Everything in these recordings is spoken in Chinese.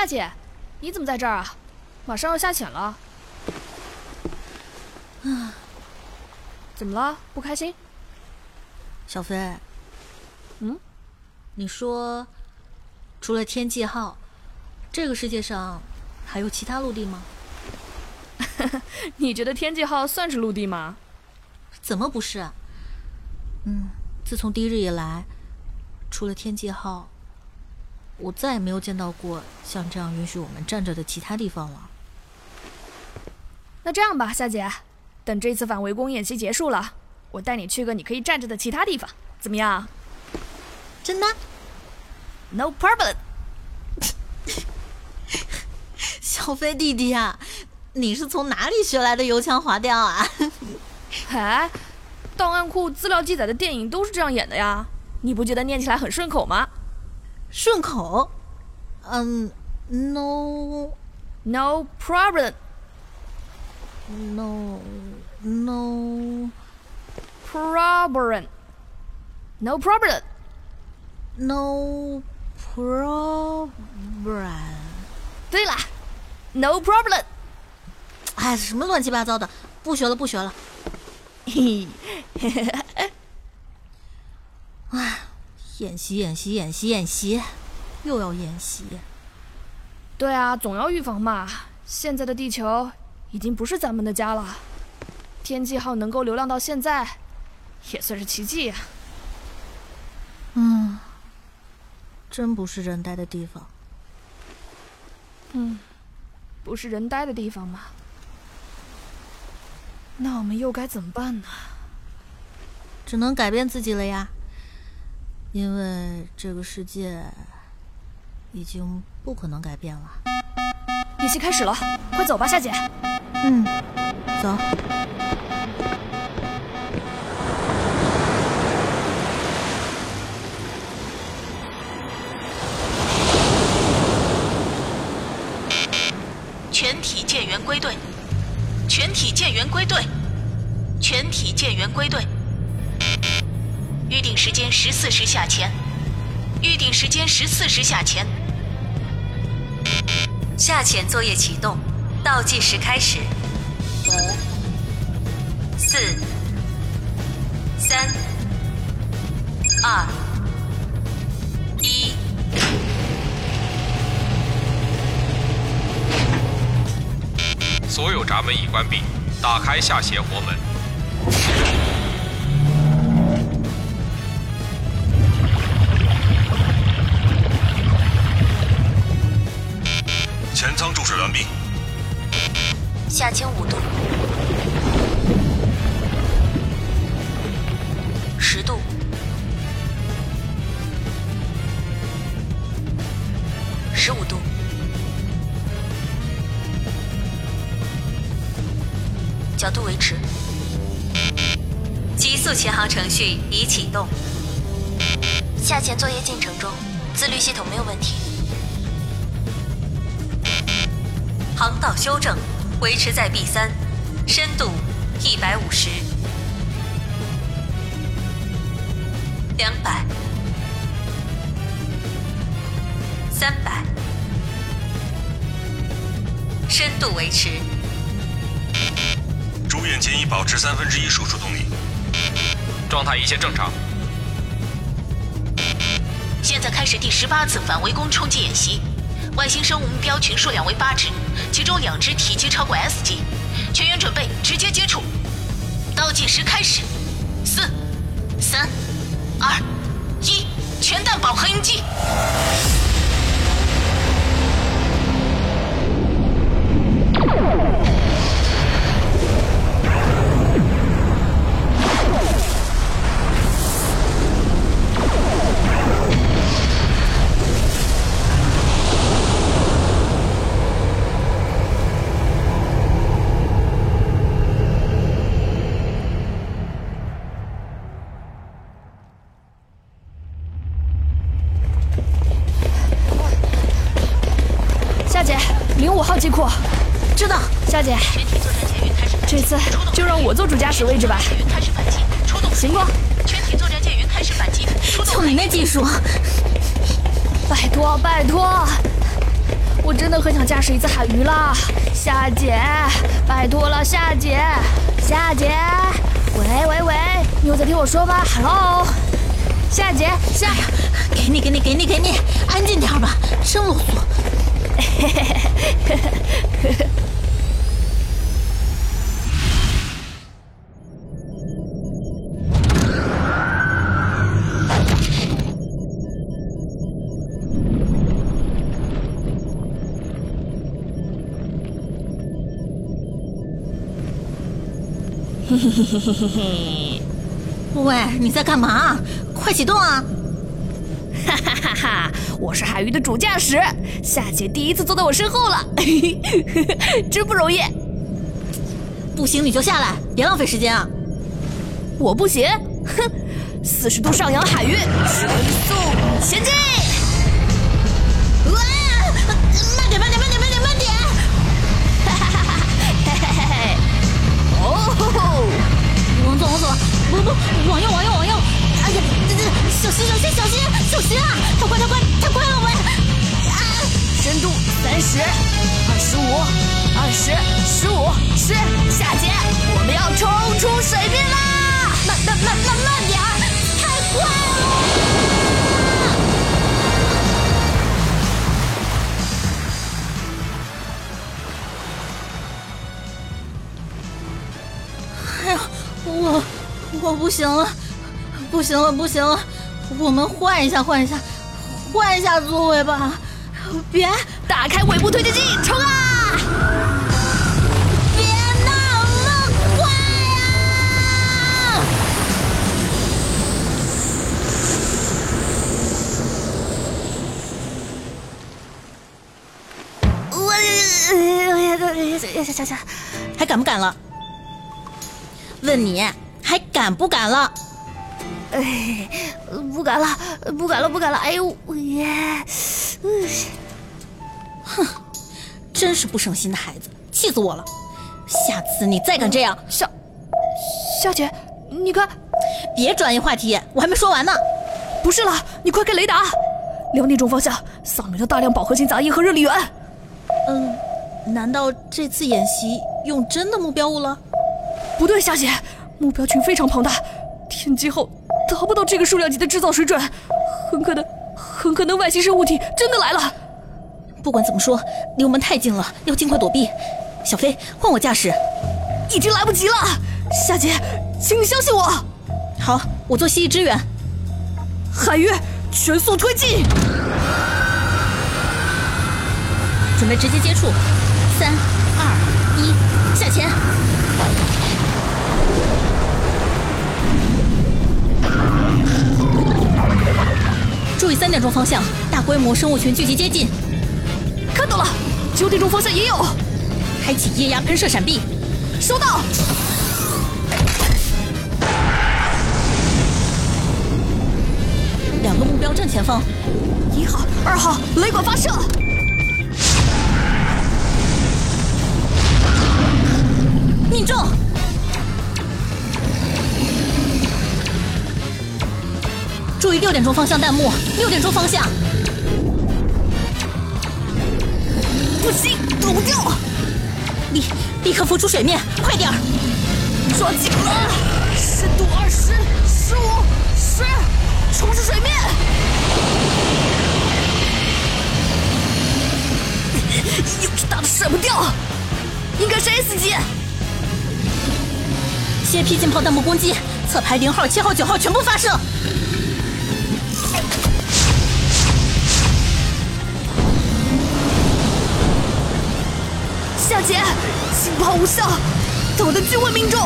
夏姐，你怎么在这儿啊？马上要下潜了。啊，怎么了？不开心？小飞，嗯，你说，除了天际号，这个世界上还有其他陆地吗？你觉得天际号算是陆地吗？怎么不是？嗯，自从第一日以来，除了天际号，我再也没有见到过像这样允许我们站着的其他地方了。那这样吧，夏姐，等这次反围攻演习结束了，我带你去个你可以站着的其他地方，怎么样？真的？No problem。小飞弟弟啊！你是从哪里学来的油腔滑调啊？哎，档案库资料记载的电影都是这样演的呀，你不觉得念起来很顺口吗？顺口？嗯，no，no problem，no，no problem，no problem，no problem。对了，no problem。哎，什么乱七八糟的，不学了，不学了。嘿，哎，演习，演习，演习，演习，又要演习。对啊，总要预防嘛。现在的地球已经不是咱们的家了，天际号能够流浪到现在，也算是奇迹呀。嗯，真不是人待的地方。嗯，不是人待的地方嘛？那我们又该怎么办呢？只能改变自己了呀，因为这个世界已经不可能改变了。演习开始了，快走吧，夏姐。嗯，走。全体舰员归队。全体舰员归队，全体舰员归队。预定时间十四时下潜，预定时间十四时下潜。下潜作业启动，倒计时开始。五、四、三、二、一。所有闸门已关闭，打开下斜活门。前舱注水完毕。下潜五度，十度，十五度。角度维持，急速巡航程序已启动。下潜作业进程中，自律系统没有问题。航道修正，维持在 B 三，深度一百五十、两百、三百，深度维持。主引擎已保持三分之一输出动力，状态一切正常。现在开始第十八次反围攻冲击演习，外星生物目标群数量为八只，其中两只体积超过 S 级，全员准备直接接触。倒计时开始，四、三、二、一，全弹饱和应击。鱼了，夏姐，拜托了，夏姐，夏姐，喂喂喂，你有在听我说吗？Hello，夏姐，夏，给你，给你，给你，给你，安静点吧，真啰嗦。嘿嘿嘿嘿嘿！喂，你在干嘛？快启动啊！哈哈哈哈！我是海鱼的主驾驶，夏姐第一次坐在我身后了，嘿 嘿真不容易。不行你就下来，别浪费时间啊！我不行，哼！四十度上扬海鱼，全速前进！哇！慢点，慢点，慢点！左，不不，往右，往右，往右！哎呀，这这，小心，小心，小心，小心啊！太快，太快，太快了，喂！啊！深度三十，二十五，二十，十五，十，下节，我们要冲出水面啦！慢慢慢慢慢点，太快了！我我不行了，不行了，不行了，我们换一下，换一下，换一下座位吧！别，打开尾部推进器，冲啊！别闹了快呀！我，下下下，还敢不敢了？问你还敢不敢了？哎，不敢了，不敢了，不敢了！哎呦，耶！哼，真是不省心的孩子，气死我了！下次你再敢这样，夏夏姐，你看，别转移话题，我还没说完呢。不是了，你快开雷达，两点钟方向扫描到大量饱和型杂音和热力源。嗯，难道这次演习用真的目标物了？不对，夏姐，目标群非常庞大，天机后达不到这个数量级的制造水准，很可能，很可能外星生物体真的来了。不管怎么说，离我们太近了，要尽快躲避。小飞，换我驾驶。已经来不及了，夏姐，请你相信我。好，我做蜥蜴支援。海月，全速推进。准备直接接触，三、二、一，下潜。注意三点钟方向，大规模生物群聚集接近。看到了，九点钟方向也有。开启液压喷射闪避，收到。两个目标正前方，一号、二号，雷管发射。命中！注意六点钟方向弹幕，六点钟方向。不行，躲不掉！立立刻浮出水面，快点！抓紧了！深度二十、十五、十，冲出水面！有只大的甩不掉，应该是 S 级。切批浸炮弹幕攻击，侧排零号、七号、九号全部发射。姐，浸炮无效，导弹均未命中。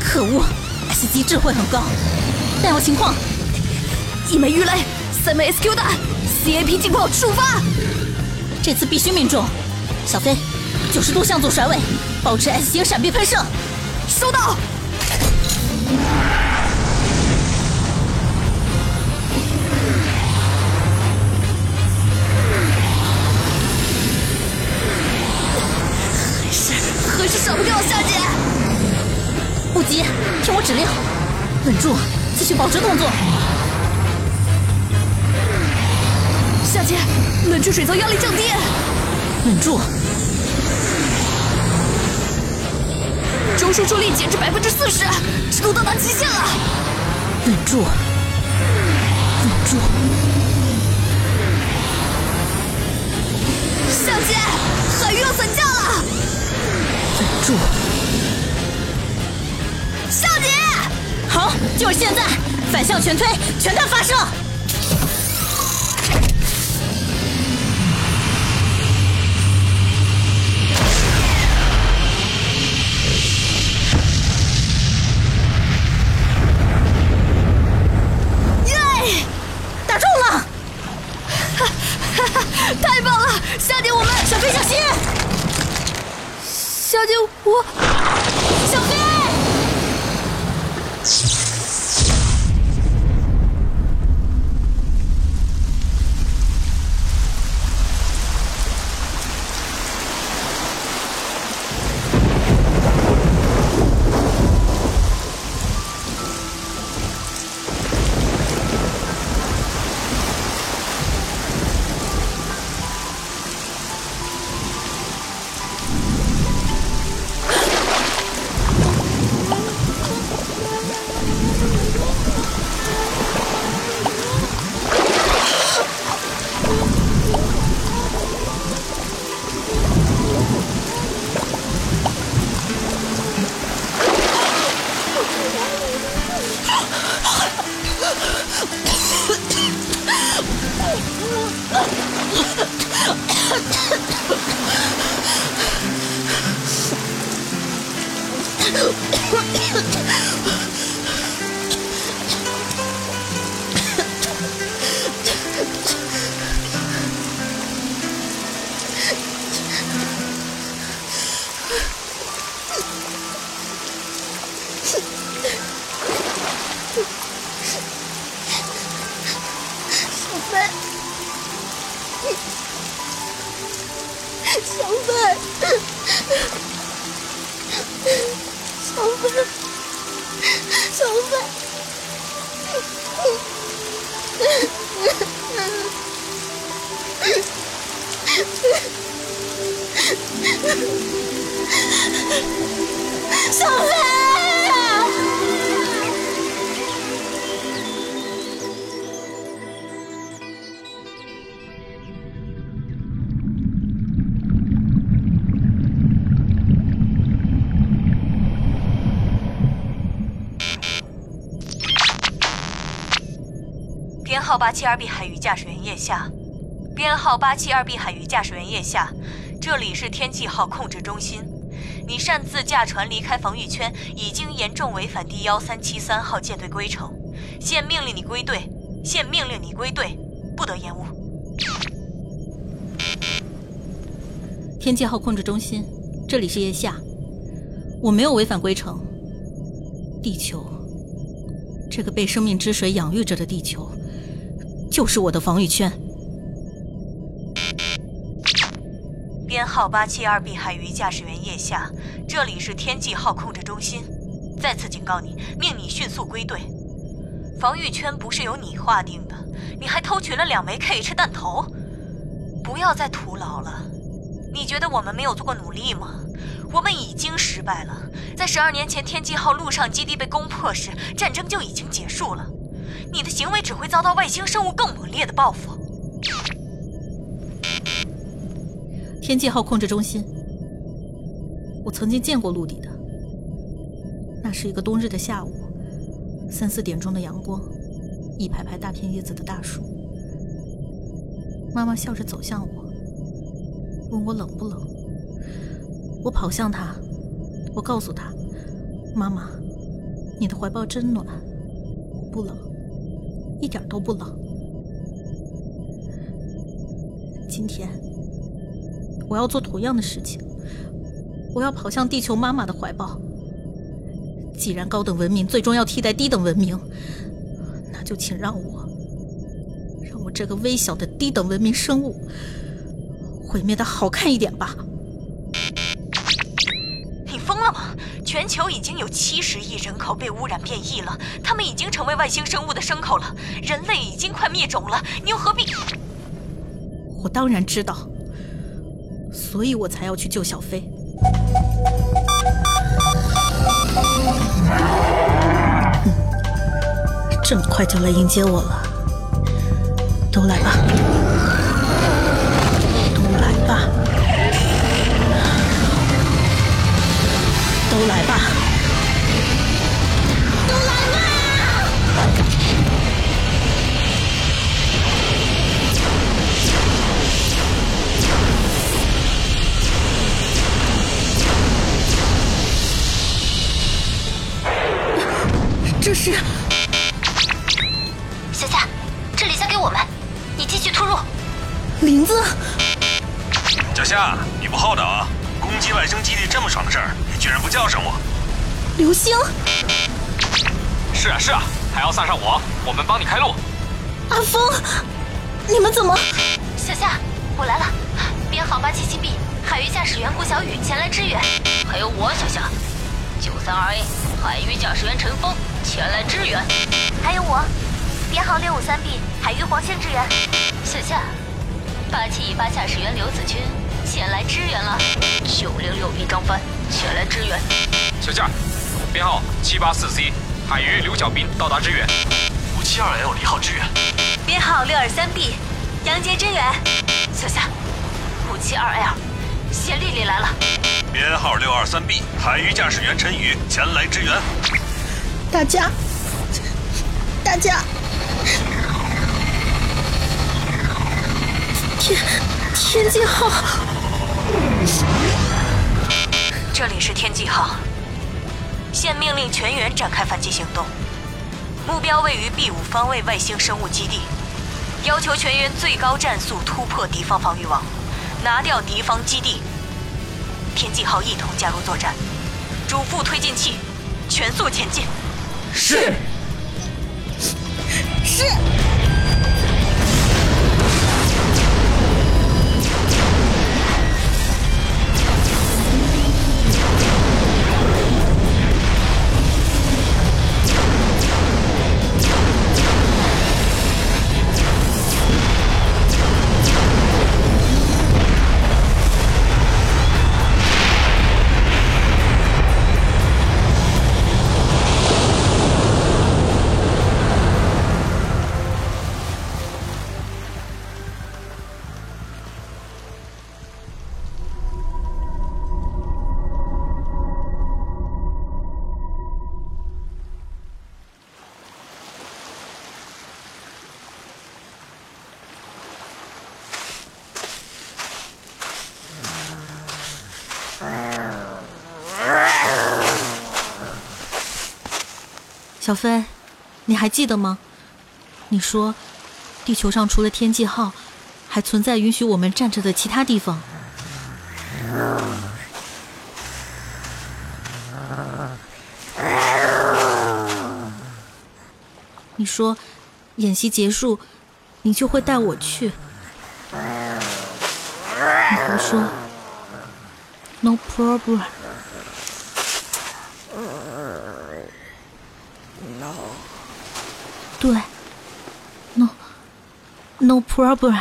可恶，S 级智慧很高。弹药情况：一枚鱼雷，三枚 SQ 弹，CAP 浸炮触发。这次必须命中。小飞，九十度向左甩尾，保持 S 型闪避喷射。收到。还是甩不掉，夏姐。不急，听我指令，稳住，继续保持动作。夏姐，冷却水槽压力降低。稳住！中枢助力减至百分之四十，制度到达极限了。稳住！稳住！向全推，全弹发射！编号八七二 B 海域驾驶员叶夏，编号八七二 B 海域驾驶员叶夏，这里是天际号控制中心。你擅自驾船离开防御圈，已经严重违反第幺三七三号舰队规程，现命令你归队。现命令你归队，不得延误。天际号控制中心，这里是叶夏，我没有违反规程。地球，这个被生命之水养育着的地球，就是我的防御圈。编号八七二 B 海域驾驶员叶夏，这里是天际号控制中心。再次警告你，命你迅速归队。防御圈不是由你划定的，你还偷取了两枚 KH 弹头，不要再徒劳了。你觉得我们没有做过努力吗？我们已经失败了。在十二年前天际号陆上基地被攻破时，战争就已经结束了。你的行为只会遭到外星生物更猛烈的报复。天际号控制中心，我曾经见过陆地的。那是一个冬日的下午，三四点钟的阳光，一排排大片叶子的大树。妈妈笑着走向我，问我冷不冷。我跑向她，我告诉她：“妈妈，你的怀抱真暖，不冷，一点都不冷。”今天。我要做同样的事情，我要跑向地球妈妈的怀抱。既然高等文明最终要替代低等文明，那就请让我，让我这个微小的低等文明生物毁灭的好看一点吧。你疯了吗？全球已经有七十亿人口被污染变异了，他们已经成为外星生物的牲口了，人类已经快灭种了，你又何必？我当然知道。所以我才要去救小飞。这么快就来迎接我了，都来吧，支援了。九零六 B 张帆前来支援。小夏，编号七八四 C，海鱼刘小斌到达支援。五七二 L 李浩支援。编号六二三 B，杨杰支援。小夏，五七二 L，谢丽丽来了。编号六二三 B，海鱼驾驶员陈宇前来支援。大家，大家，天天际号，这里是天际号，现命令全员展开反击行动，目标位于 B 五方位外星生物基地，要求全员最高战速突破敌方防御网，拿掉敌方基地。天际号一同加入作战，主副推进器，全速前进。是。是。小飞，你还记得吗？你说，地球上除了天际号，还存在允许我们站着的其他地方。你说，演习结束，你就会带我去。你胡说，No problem。No problem。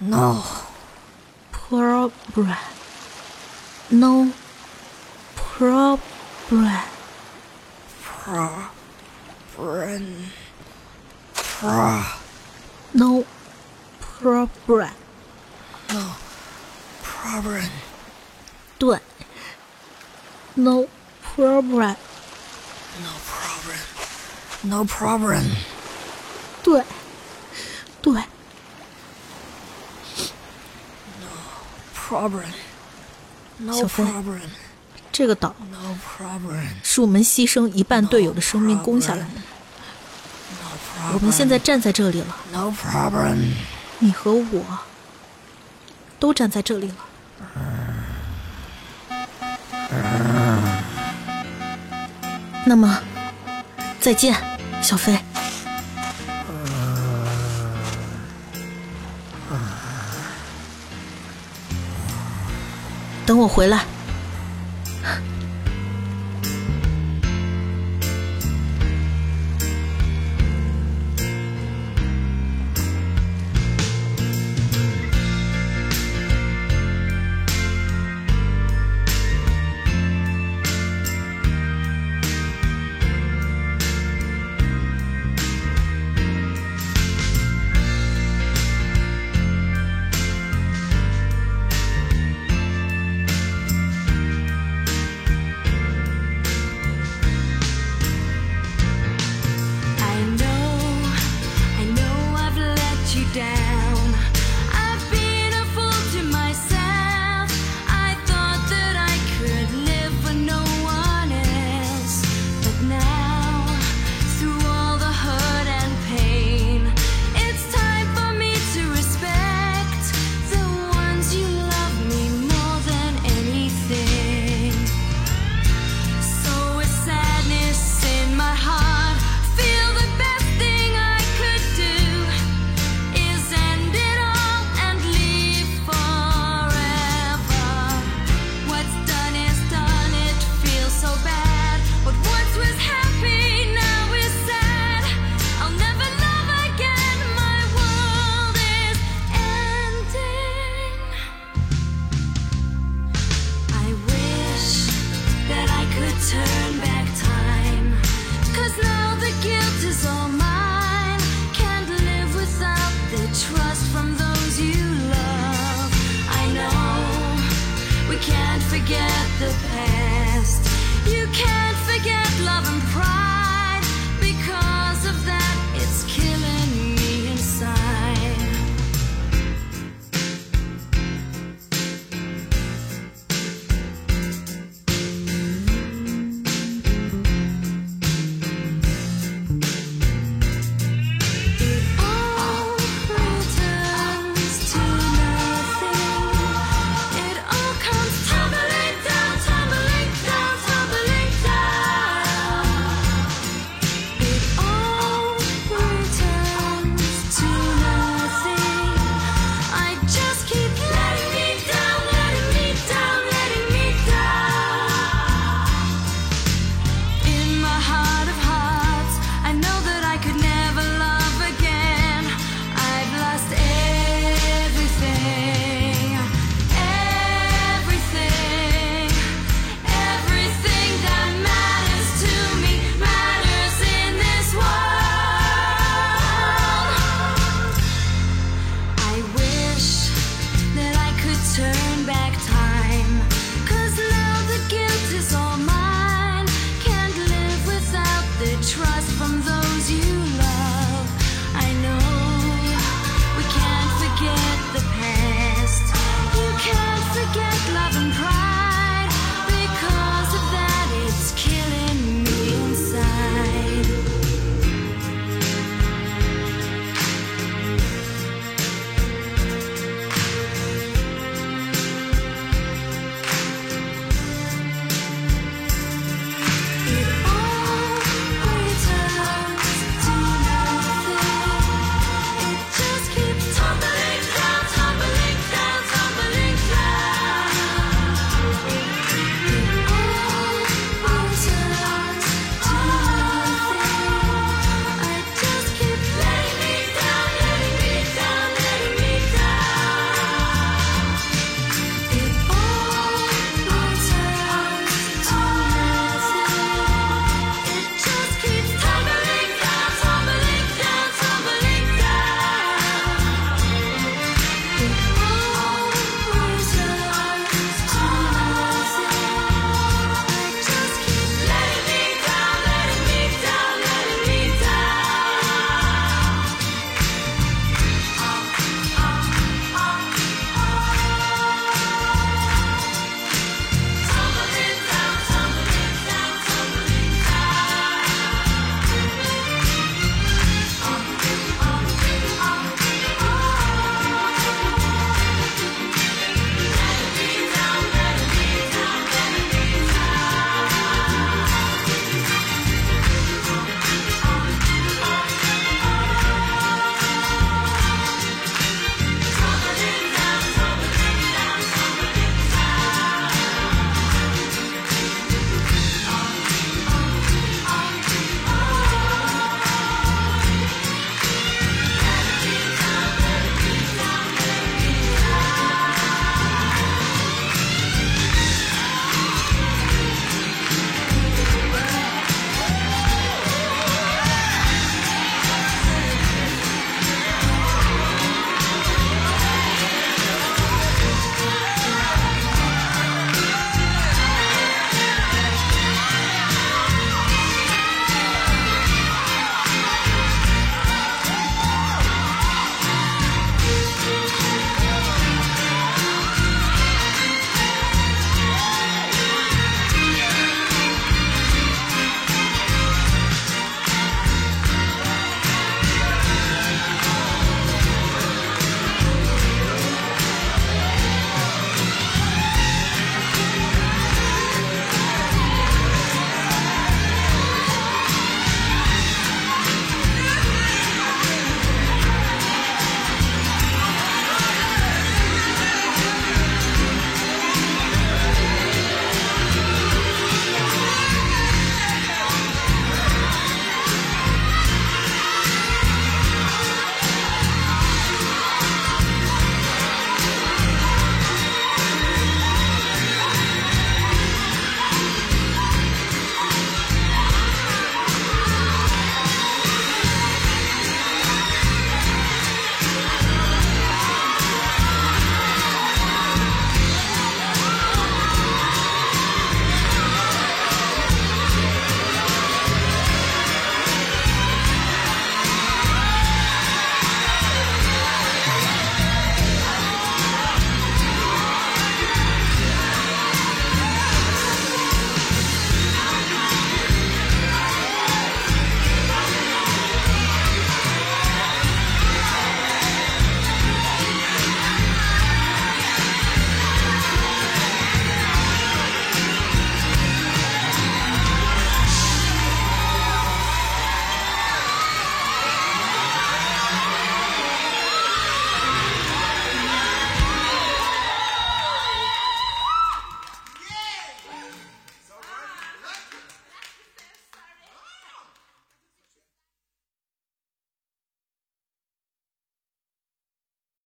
No，problem。no problem。Bren Pro no problem。No. Problem 对，no problem。No problem No problem 对，对，Problem. No 小飞这个岛 No problem. 是我们牺牲一半队友的生命攻下来的。我们现在站在这里了，No problem. 你和我都站在这里了。那么，再见，小飞。等我回来。